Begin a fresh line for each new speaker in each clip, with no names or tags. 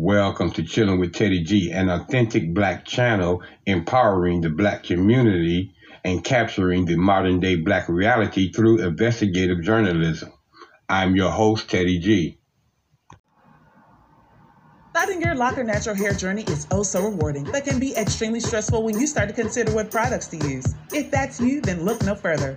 Welcome to Chilling with Teddy G, an authentic black channel empowering the black community and capturing the modern day black reality through investigative journalism. I'm your host, Teddy G.
Starting your lock or natural hair journey is oh so rewarding, but can be extremely stressful when you start to consider what products to use. If that's you, then look no further.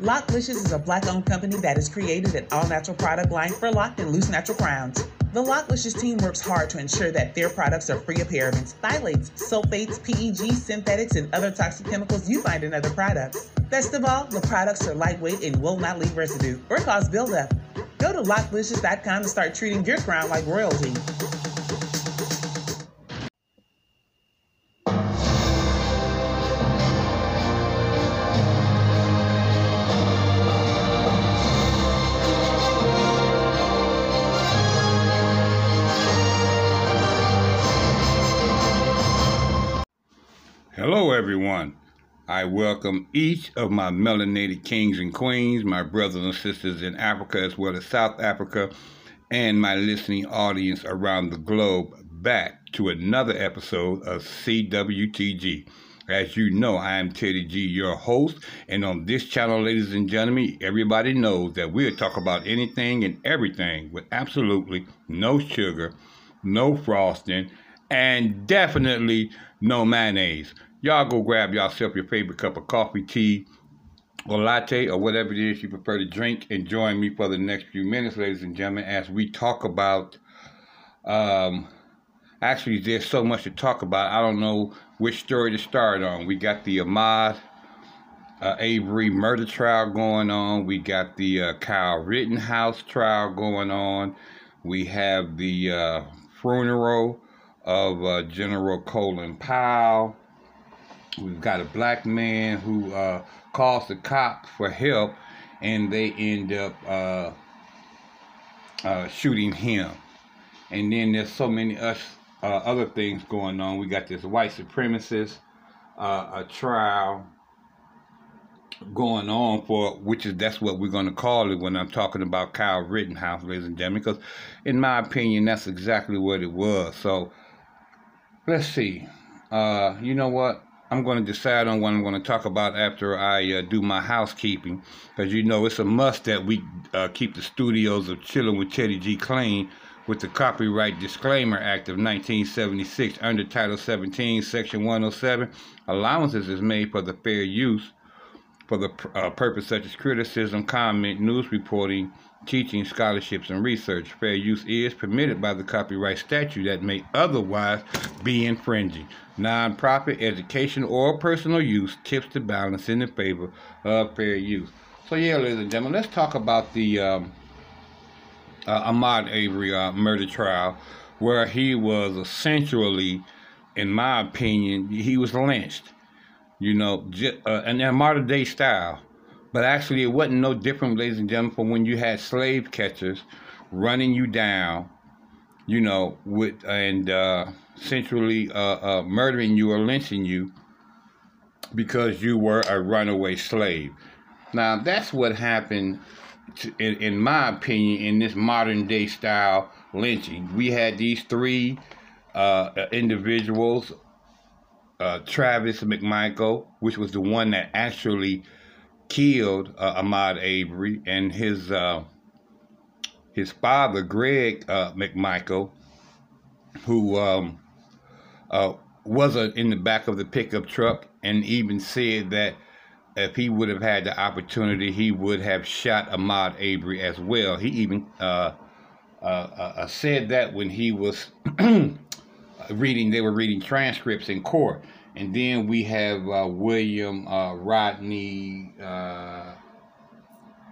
Locklicious is a black owned company that has created an all natural product line for locked and loose natural crowns. The Locklicious team works hard to ensure that their products are free of parabens, phthalates, sulfates, PEG, synthetics, and other toxic chemicals you find in other products. Best of all, the products are lightweight and will not leave residue or cause buildup. Go to locklicious.com to start treating your crown like royalty.
I welcome each of my melanated kings and queens, my brothers and sisters in Africa as well as South Africa, and my listening audience around the globe back to another episode of CWTG. As you know, I am Teddy G, your host, and on this channel, ladies and gentlemen, everybody knows that we'll talk about anything and everything with absolutely no sugar, no frosting, and definitely no mayonnaise. Y'all go grab yourself your favorite cup of coffee, tea, or latte, or whatever it is you prefer to drink, and join me for the next few minutes, ladies and gentlemen, as we talk about. Um, actually, there's so much to talk about. I don't know which story to start on. We got the Ahmaud uh, Arbery murder trial going on. We got the uh, Kyle Rittenhouse trial going on. We have the uh, funeral of uh, General Colin Powell. We've got a black man who uh, calls the cops for help, and they end up uh, uh, shooting him. And then there's so many us uh, other things going on. We got this white supremacist uh, a trial going on for which is that's what we're going to call it when I'm talking about Kyle Rittenhouse, ladies and gentlemen, because in my opinion that's exactly what it was. So let's see. Uh, you know what? I'm going to decide on what I'm going to talk about after I uh, do my housekeeping. Because you know, it's a must that we uh, keep the studios of Chilling with Teddy G clean with the Copyright Disclaimer Act of 1976 under Title 17, Section 107. Allowances is made for the fair use for the uh, purpose such as criticism, comment, news reporting, teaching, scholarships, and research. Fair use is permitted by the copyright statute that may otherwise be infringing. Non-profit, education, or personal use tips the balance in the favor of fair use. So yeah, ladies and gentlemen, let's talk about the um, uh, Ahmaud Arbery uh, murder trial, where he was essentially, in my opinion, he was lynched. You know, uh, in a modern day style. But actually, it wasn't no different, ladies and gentlemen, from when you had slave catchers running you down, you know, with and uh, centrally uh, uh, murdering you or lynching you because you were a runaway slave. Now, that's what happened, to, in, in my opinion, in this modern day style lynching. We had these three uh, individuals uh, Travis McMichael, which was the one that actually killed uh, Ahmaud Arbery, and his uh, his father, Greg uh, McMichael, who um, uh, was in the back of the pickup truck, and even said that if he would have had the opportunity, he would have shot Ahmaud Arbery as well. He even uh, said that when he was reading, they were reading transcripts in court. And then we have uh, William uh, Rodney. Uh,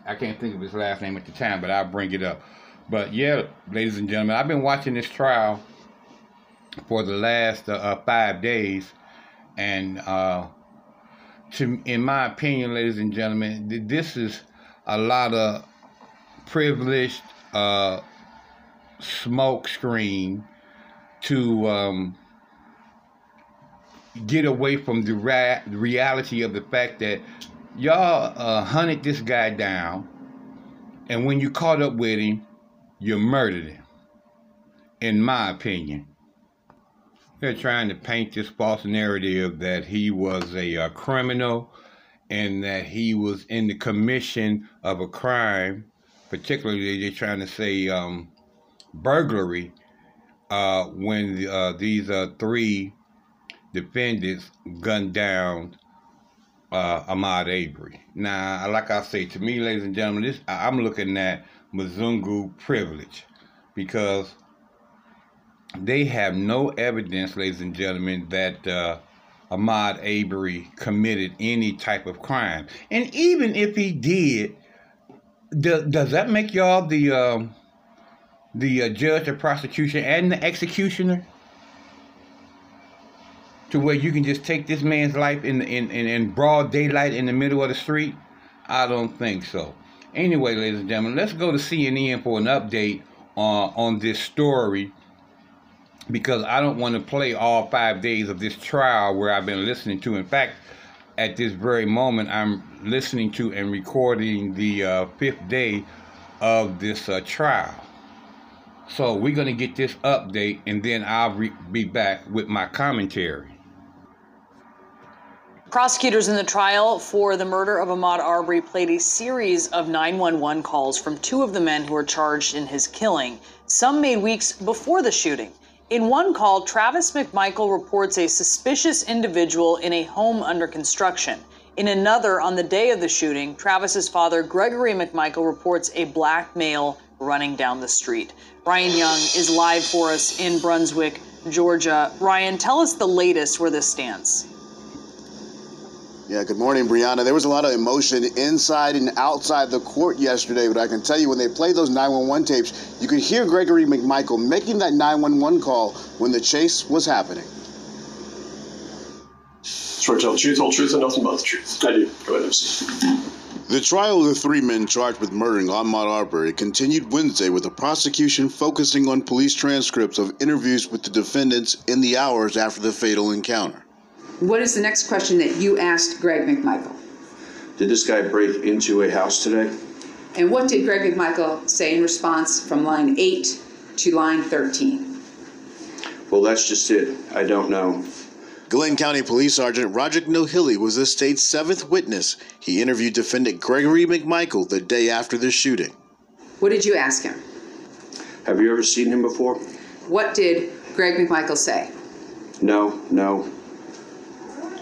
I can't think of his last name at the time, but I'll bring it up. But yeah, ladies and gentlemen, I've been watching this trial for the last uh, uh, five days, and uh, to, in my opinion, ladies and gentlemen, this is a lot of privileged smoke screen to um, get away from the ra- reality of the fact that y'all uh, hunted this guy down, and when you caught up with him, you murdered him. in my opinion. They're trying to paint this false narrative that he was a, a criminal and that he was in the commission of a crime. Particularly, they're trying to say um, burglary uh, when uh, these uh, three defendants gunned down uh, Ahmaud Arbery. Now, like I say, to me, ladies and gentlemen, this I'm looking at Mzungu privilege because they have no evidence, ladies and gentlemen, that uh, Ahmaud Arbery committed any type of crime. And even if he did, does, does that make y'all the um, the uh, judge, the prosecution, and the executioner? To where you can just take this man's life in, in, in, in broad daylight in the middle of the street? I don't think so. Anyway, ladies and gentlemen, let's go to CNN for an update on, on this story because I don't want to play all five days of this trial where I've been listening to. In fact, at this very moment, I'm listening to and recording the uh, fifth day of this uh, trial. So we're going to get this update and then I'll re- be back with my commentary.
Prosecutors in the trial for the murder of Ahmaud Arbery played a series of 911 calls from two of the men who were charged in his killing, some made weeks before the shooting. In one call, Travis McMichael reports a suspicious individual in a home under construction. In another, on the day of the shooting, Travis's father, Gregory McMichael, reports a black male running down the street. Ryan Young is live for us in Brunswick, Georgia. Ryan, tell us the latest where this stands.
Yeah, good morning, Brianna. There was a lot of emotion inside and outside the court yesterday, but I can tell you when they played those 911 tapes, you could hear Gregory McMichael making that 911 call when the chase was happening.
Swear to tell the truth, whole truth, and nothing but the truth. I do. Go ahead, MC.
The trial of the three men charged with murdering Ahmaud Arbery continued Wednesday with the prosecution focusing on police transcripts of interviews with the defendants in the hours after the fatal encounter.
What is the next question that you asked Greg McMichael?
Did this guy break into a house today?
And what did Greg McMichael say in response from line 8 to line 13?
Well, that's just it. I don't know.
Glynn County Police Sergeant Roderick Nohilly was the state's seventh witness. He interviewed defendant Gregory McMichael the day after the shooting.
What did you ask him?
Have you ever seen him before?
What did Greg McMichael say?
No, no.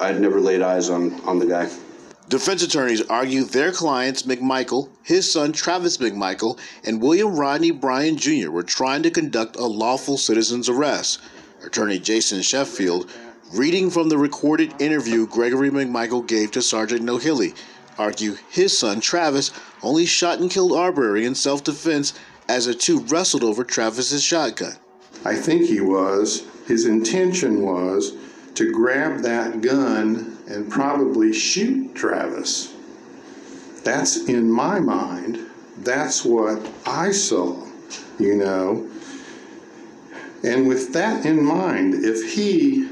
I'd never laid eyes on, on the guy.
Defense attorneys argue their clients, McMichael, his son Travis McMichael, and William Roddie Bryan Jr., were trying to conduct a lawful citizen's arrest. Attorney Jason Sheffield, reading from the recorded interview Gregory McMichael gave to Sergeant Nohilly, argue his son Travis only shot and killed Arbery in self defense as the two wrestled over Travis's shotgun.
I think he was. His intention was to grab that gun and probably shoot Travis. That's in my mind. That's what I saw, you know. And with that in mind, if he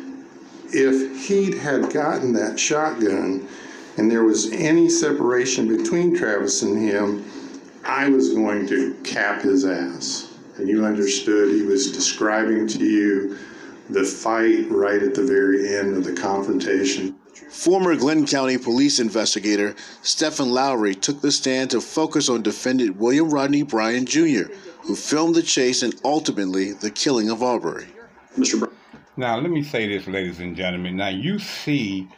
if he'd had gotten that shotgun and there was any separation between Travis and him, I was going to cap his ass. And you understood he was describing to you the fight right at the very end of the confrontation.
Former Glynn County police investigator Stephen Lowry took the stand to focus on defendant William Roddie Bryan Jr., who filmed the chase and ultimately the killing of Arbery.
Mr.
Now, let me say this, ladies and gentlemen. Now, you see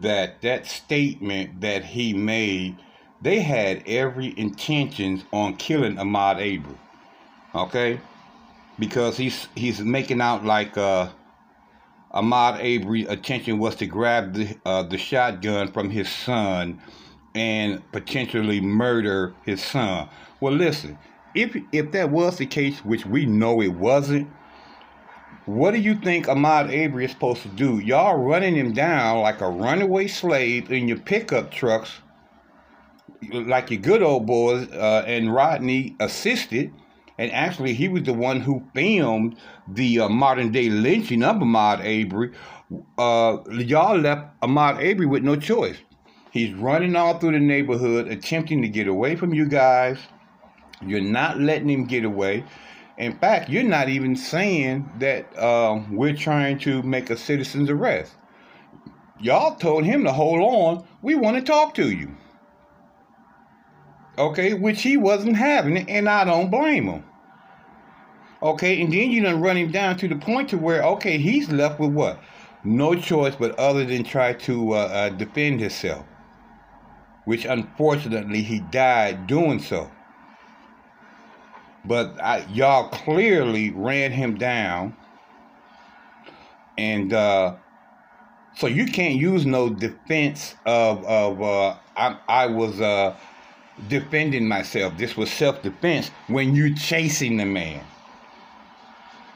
that that statement that he made, they had every intentions on killing Ahmaud Arbery. Okay? Because he's he's making out like uh, Ahmaud Arbery's attention was to grab the uh, the shotgun from his son and potentially murder his son. Well, listen, if if that was the case, which we know it wasn't, what do you think Ahmaud Arbery is supposed to do? Y'all running him down like a runaway slave in your pickup trucks, like your good old boys, uh, and Rodney assisted. And actually, he was the one who filmed the uh, modern day lynching of Ahmaud Arbery. Uh, y'all left Ahmaud Arbery with no choice. He's running all through the neighborhood, attempting to get away from you guys. You're not letting him get away. In fact, you're not even saying that uh, we're trying to make a citizen's arrest. Y'all told him to hold on. We want to talk to you. Okay, which he wasn't having, and I don't blame him. Okay, and then you done run him down to the point to where, okay, he's left with what? No choice but other than try to uh, uh, defend himself. Which unfortunately he died doing so. But I, y'all clearly ran him down. And uh, so you can't use no defense of, of uh, I, I was uh, defending myself. This was self-defense when you chasing the man.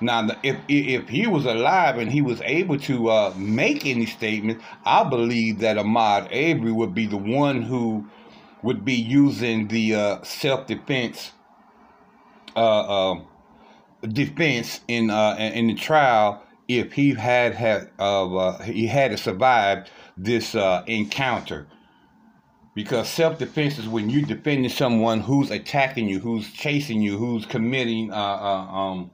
Now, if if he was alive and he was able to uh, make any statement, I believe that Ahmaud Arbery would be the one who would be using the uh, self-defense uh, um, defense in uh, in the trial if he had had uh, he had survived this uh, encounter. Because self-defense is when you're defending someone who's attacking you, who's chasing you, who's committing uh um,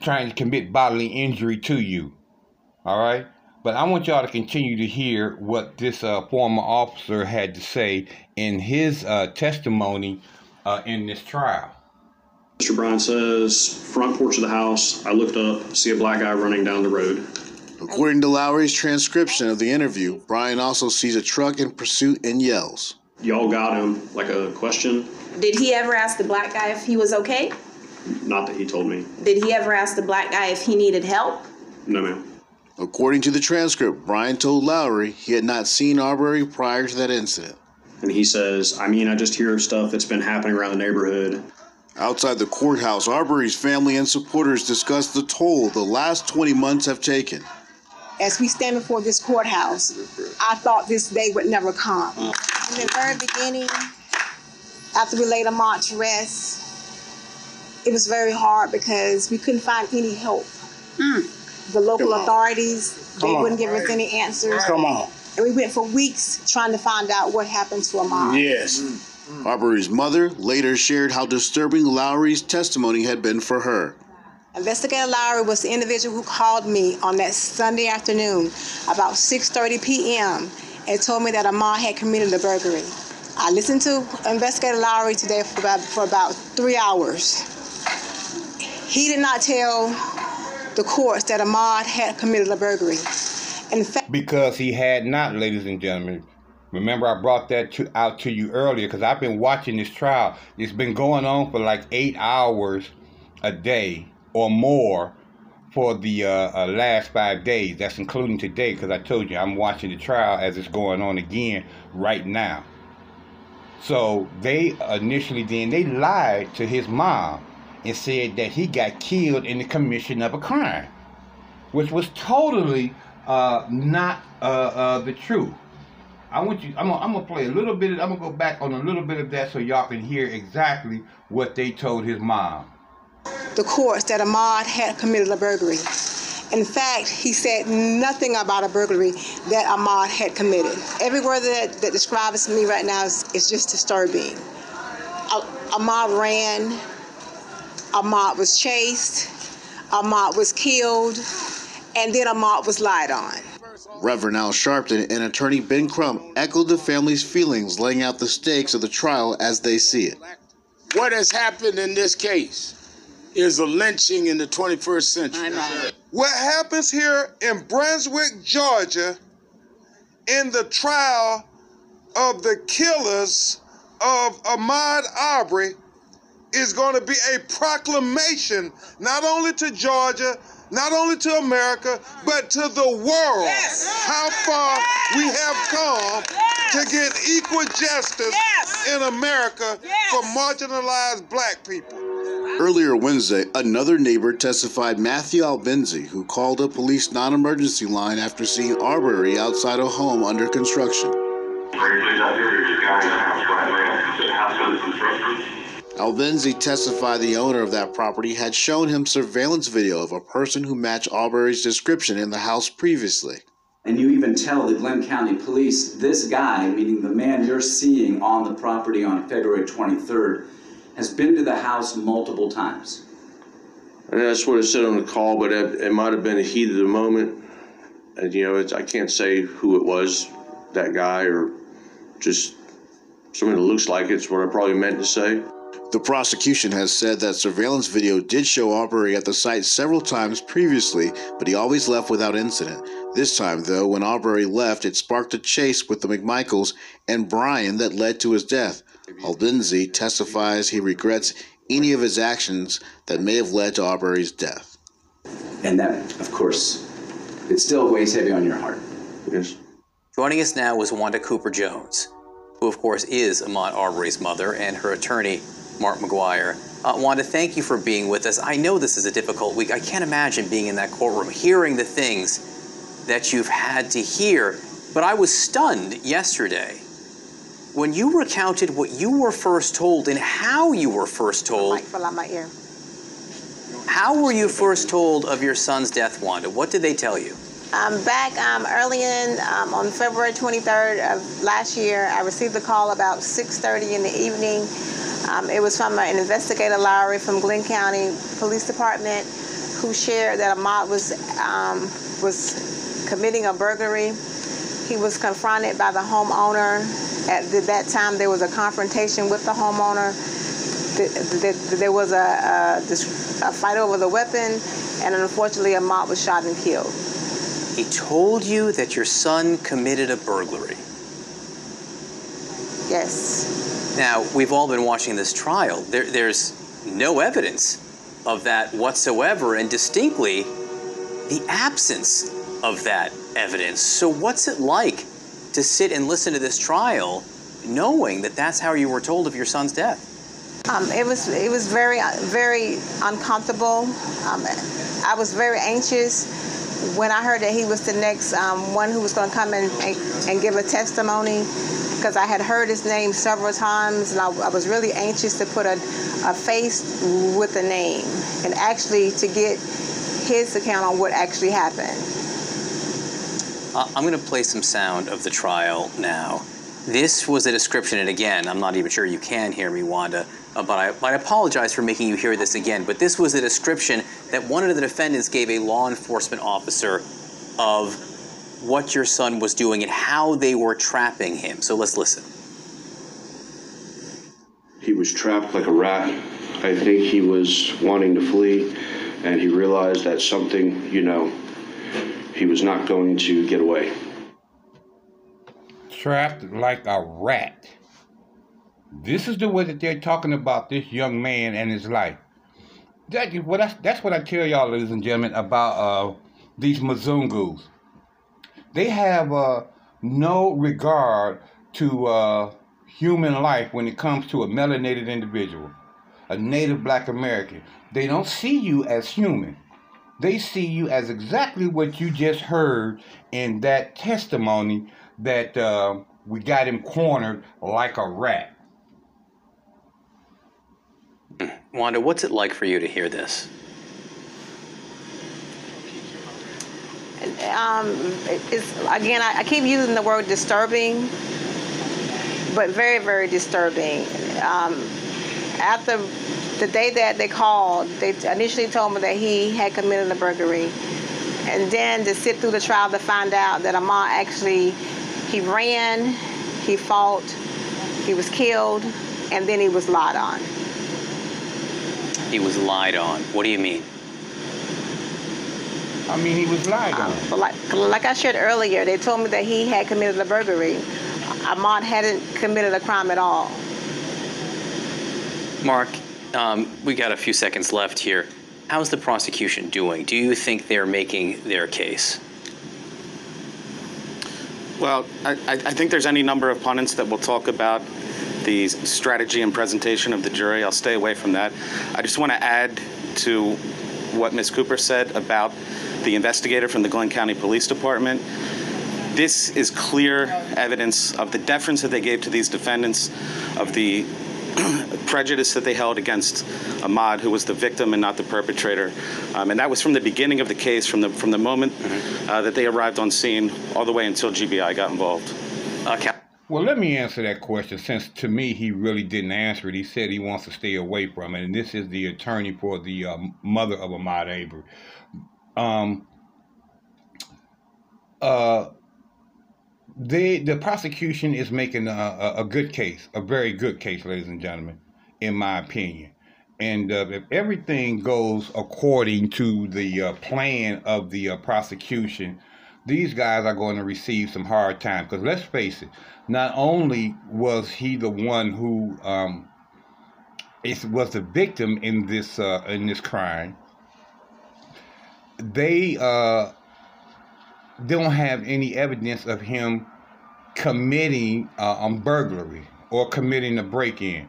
trying to commit bodily injury to you. All right? But I want y'all to continue to hear what this uh, former officer had to say in his uh, testimony uh, in this trial.
Mr. Bryan says, front porch of the house, I looked up, see a black guy running down the road.
According to Lowry's transcription of the interview, Bryan also sees a truck in pursuit and yells.
Y'all got him, like a question?
Did he ever ask the black guy if he was okay?
Not that he told me.
Did he ever ask the black guy if he needed help?
No, ma'am.
According to the transcript, Bryan told Lowry he had not seen Arbery prior to that incident.
And he says, I mean, I just hear of stuff that's been happening around the neighborhood.
Outside the courthouse, Arbery's family and supporters discussed the toll the last 20 months have taken.
As we stand before this courthouse, I thought this day would never come. In the very beginning, after we laid Ahmaud to rest, it was very hard because we couldn't find any help. Mm. The local authorities, they
Come
wouldn't
on.
give us any answers.
Come on.
And we went for weeks trying to find out what happened to Ahmaud.
Yes. Mm.
Arbery's mother later shared how disturbing Lowry's testimony had been for her.
Investigator Lowry was the individual who called me on that Sunday afternoon about 6:30 p.m. and told me that Ahmaud had committed a burglary. I listened to Investigator Lowry today for about, for about three hours. He did not tell the courts that Ahmaud had committed a burglary. In fact,
Because he had not, ladies and gentlemen. Remember, I brought that to, out to you earlier because I've been watching this trial. It's been going on for like eight hours a day or more for the uh, uh, last five days. That's including today because I told you I'm watching the trial as it's going on again right now. So they initially then they lied to his mom and said that he got killed in the commission of a crime, which was totally uh, not uh, uh, the truth. I want you. I'm gonna, I'm gonna play a little bit. I'm gonna go back on a little bit of that so y'all can hear exactly what they told his mom.
the courts that Ahmaud had committed a burglary. In fact, he said nothing about a burglary that Ahmaud had committed. Every word that, that describes me right now is, is just disturbing. Ah- Ahmaud ran, Ahmaud was chased, Ahmaud was killed, and then Ahmaud was lied on.
Reverend Al Sharpton and attorney Ben Crump echoed the family's feelings, laying out the stakes of the trial as they see it.
What has happened in this case is a lynching in the 21st century.
What happens here in Brunswick, Georgia, in the trial of the killers of Ahmaud Arbery is going to be a proclamation not only to Georgia, not only to America, but to the world. How far we have come to get equal justice in America for marginalized black people.
Earlier Wednesday, another neighbor testified Matthew Albenze, who called a police non emergency line after seeing Arbery outside a home under construction. Albenze testified the owner of that property had shown him surveillance video of a person who matched Arbery's description in the house previously.
And you even tell the Glynn County Police this guy, meaning the man you're seeing on the property on February 23rd, has been to the house multiple times.
And that's what it said on the call, but it, it might have been a heat of the moment. And, you know, it's, I can't say who it was, that guy, or just someone that looks like it's what I probably meant to say.
The prosecution has said that surveillance video did show Arbery at the site several times previously, but he always left without incident. This time, though, when Arbery left, it sparked a chase with the McMichaels and Bryan that led to his death. Albenze testifies he regrets any of his actions that may have led to Arbery's death.
And that, of course, it still weighs heavy on your heart.
Yes.
Joining us now was Wanda Cooper Jones, who, of course, is Ahmaud Arbery's mother, and her attorney, Mark McGuire. Uh, Wanda, thank you for being with us. I know this is a difficult week. I can't imagine being in that courtroom, hearing the things that you've had to hear. But I was stunned yesterday when you recounted what you were first told and how you were first told.
Mic fell out my ear.
How were you first told of your son's death, Wanda? What did they tell you?
Um, back um, early in um, on February 23rd of last year, I received a call about 6:30 in the evening. Um, it was from an investigator, Lowry, from Glynn County Police Department, who shared that Ahmaud was um, was committing a burglary. He was confronted by the homeowner. At that time, there was a confrontation with the homeowner. The, the, there was a, a, a fight over the weapon, and unfortunately, Ahmaud was shot and killed.
He told you that your son committed a burglary.
Yes.
Now, we've all been watching this trial. There, there's no evidence of that whatsoever, and distinctly, the absence of that evidence. So, what's it like to sit and listen to this trial knowing that that's how you were told of your son's death?
Um, it was it was very very uncomfortable. Um, I was very anxious when I heard that he was the next um, one who was going to come and, and, give a testimony because I had heard his name several times and I, I was really anxious to put a, a face with a name and actually to get his account on what actually happened.
Uh, I'm going to play some sound of the trial now. This was a description, and again, I'm not even sure you can hear me, Wanda, Uh, but, I, but I apologize for making you hear this again. But this was a description that one of the defendants gave a law enforcement officer of what your son was doing and how they were trapping him. So let's listen.
He was trapped like a rat. I think he was wanting to flee, and he realized that something, you know, he was not going to get away.
Trapped like a rat. This is the way that they're talking about this young man and his life. That is what I, that's what I tell y'all, ladies and gentlemen, about uh, these Mzungus. They have uh, no regard to uh, human life when it comes to a melanated individual, a native black American. They don't see you as human. They see you as exactly what you just heard in that testimony that uh, we got him cornered like a rat.
Wanda, what's it like for you to hear this?
Um, it's again, I, I keep using the word disturbing, but very, very disturbing. Um, after the day that they called, they initially told me that he had committed a burglary, and then to sit through the trial to find out that Ahmaud actually he ran, he fought, he was killed, and then he was lied on.
He was lied on. What do you mean?
I mean, he was lied on.
But like, like I shared earlier, they told me that he had committed a burglary. Ahmaud hadn't committed a crime at all.
Mark, um, we got a few seconds left here. How's the prosecution doing? Do you think they're making their case?
Well, I, I think there's any number of pundits that will talk about the strategy and presentation of the jury. I'll stay away from that. I just want to add to what Ms. Cooper said about the investigator from the Glynn County Police Department. This is clear evidence of the deference that they gave to these defendants, of the prejudice that they held against Ahmaud, who was the victim and not the perpetrator. Um, and that was from the beginning of the case, from the from the moment uh, that they arrived on scene, all the way until GBI got involved.
Uh,
Well, let me answer that question since to me he really didn't answer it. He said he wants to stay away from it. And this is the attorney for the uh, mother of Ahmaud Arbery. Um, uh, they, the prosecution is making a, a, a, good case, a very good case, ladies and gentlemen, in my opinion. And uh, if everything goes according to the uh, plan of the uh, prosecution, these guys are going to receive some hard time. Because let's face it, not only was he the one who um, is, was the victim in this uh, in this crime, they uh, don't have any evidence of him committing uh, a burglary or committing a break-in.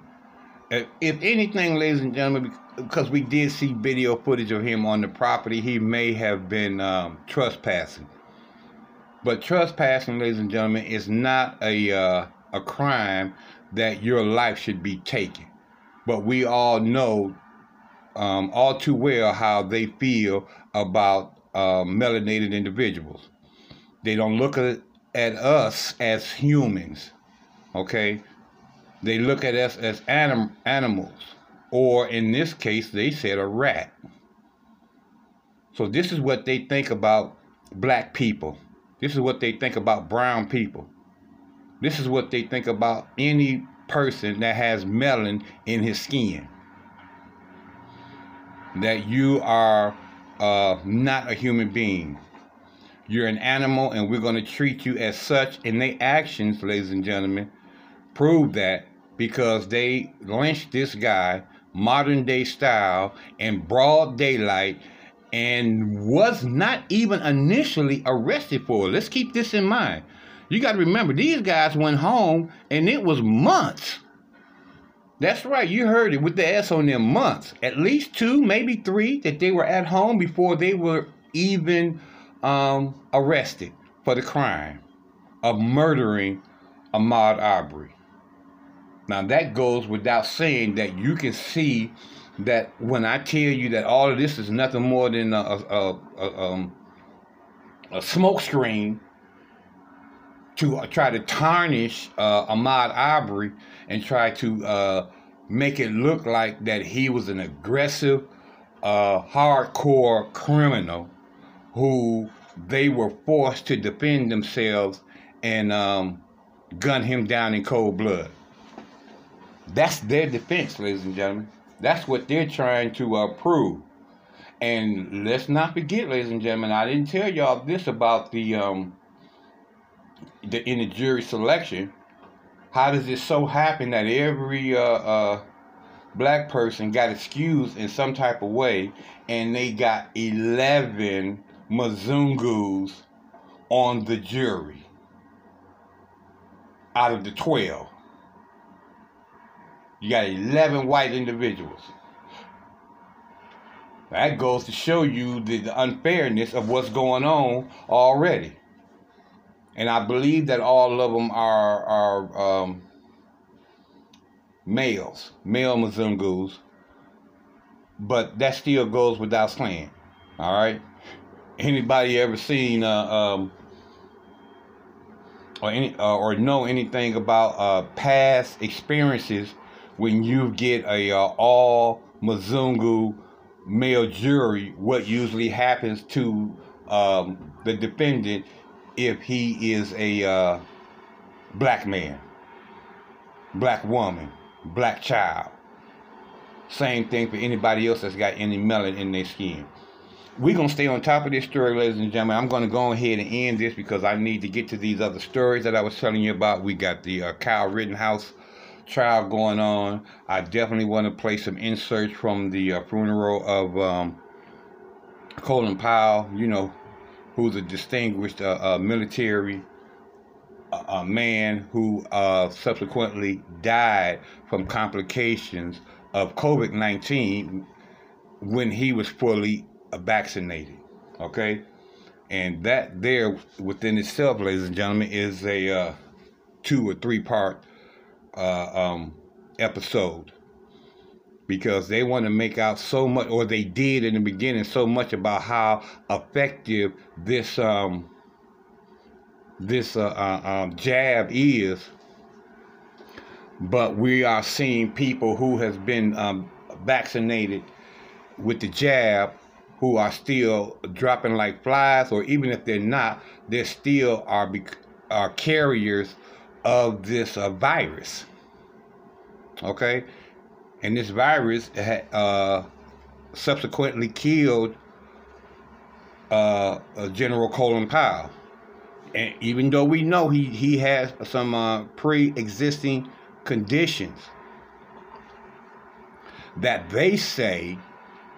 If anything, ladies and gentlemen, because we did see video footage of him on the property, he may have been um, trespassing. But trespassing, ladies and gentlemen, is not a uh, a crime that your life should be taken. But we all know um, all too well how they feel about uh, melanated individuals. They don't look at, at us as humans, okay? They look at us as anim- animals, or in this case, they said a rat. So this is what they think about black people. This is what they think about brown people. This is what they think about any person that has melanin in his skin. That you are uh, not a human being. You're an animal, and we're going to treat you as such. And their actions, ladies and gentlemen, prove that because they lynched this guy modern day style in broad daylight and was not even initially arrested for it. Let's keep this in mind. You got to remember, these guys went home and it was months. That's right, you heard it with the S on them months. At least two, maybe three, that they were at home before they were even um, arrested for the crime of murdering Ahmaud Arbery. Now, that goes without saying that you can see that when I tell you that all of this is nothing more than a, a, a, um, a smoke screen to uh, try to tarnish uh, Ahmaud Arbery and try to uh, make it look like that he was an aggressive, uh, hardcore criminal who they were forced to defend themselves and um, gun him down in cold blood. That's their defense, ladies and gentlemen. That's what they're trying to uh, prove. And let's not forget, ladies and gentlemen, I didn't tell y'all this about the um the in the jury selection. How does it so happen that every uh, uh black person got excused in some type of way, and they got eleven Mzungus on the jury out of the twelve? You got 11 white individuals. That goes to show you the, the unfairness of what's going on already. And I believe that all of them are, are um, males, male Mzungus. But that still goes without saying. All right? Anybody ever seen uh, um, or any uh, or know anything about uh, past experiences when you get a uh, all Mzungu male jury, what usually happens to um, the defendant if he is a uh, black man, black woman, black child. Same thing for anybody else that's got any melanin in their skin. We're going to stay on top of this story, ladies and gentlemen. I'm going to go ahead and end this because I need to get to these other stories that I was telling you about. We got the uh, Kyle Rittenhouse trial going on. I definitely want to play some inserts from the uh, funeral of um, Colin Powell, you know, who's a distinguished uh, uh, military uh, man who uh, subsequently died from complications of COVID 19 when he was fully vaccinated. Okay? And that there within itself, ladies and gentlemen, is a uh, two or three part uh, um, episode because they want to make out so much, or they did in the beginning so much about how effective this um, this uh, uh, um, jab is. But we are seeing people who has been um, vaccinated with the jab who are still dropping like flies, or even if they're not, they still are are carriers of this uh, virus. Okay, and this virus uh, subsequently killed uh, General Colin Powell. And even though we know he, he has some uh, pre-existing conditions that they say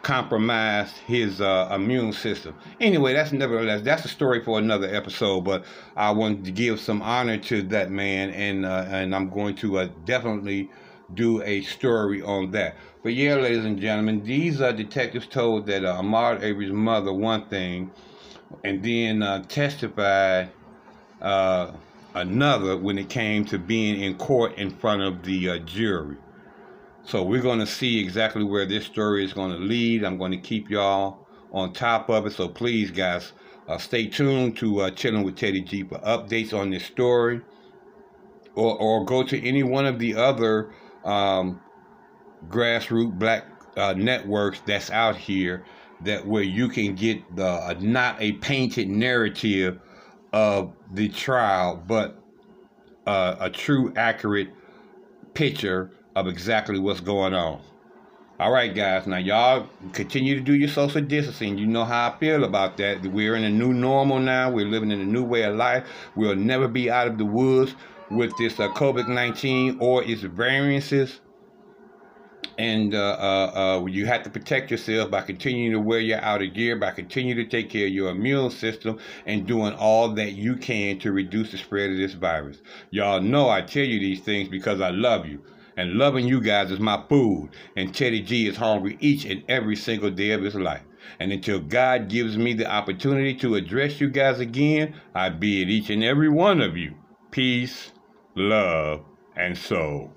compromised his uh, immune system. Anyway, that's nevertheless that's a story for another episode. But I wanted to give some honor to that man, and uh, and I'm going to uh, definitely do a story on that. But yeah, ladies and gentlemen, these uh, detectives told that uh, Ahmaud Arbery's mother one thing, and then uh, testified uh, another when it came to being in court in front of the jury. So we're going to see exactly where this story is going to lead. I'm going to keep y'all on top of it. So please, guys, uh, stay tuned to uh, Chilling with Teddy G for updates on this story. Or, or go to any one of the other um, grassroots black uh, networks that's out here that where you can get the uh, not a painted narrative of the trial, but uh, a true, accurate picture of exactly what's going on. All right, guys. Now, y'all continue to do your social distancing. You know how I feel about that. We're in a new normal now. We're living in a new way of life. We'll never be out of the woods with this uh, COVID 19 or its variances and uh, uh, uh, you have to protect yourself by continuing to wear your outer gear, by continuing to take care of your immune system, and doing all that you can to reduce the spread of this virus. Y'all know I tell you these things because I love you. And loving you guys is my food. And Teddy G is hungry each and every single day of his life. And until God gives me the opportunity to address you guys again, I bid each and every one of you peace, love, and soul.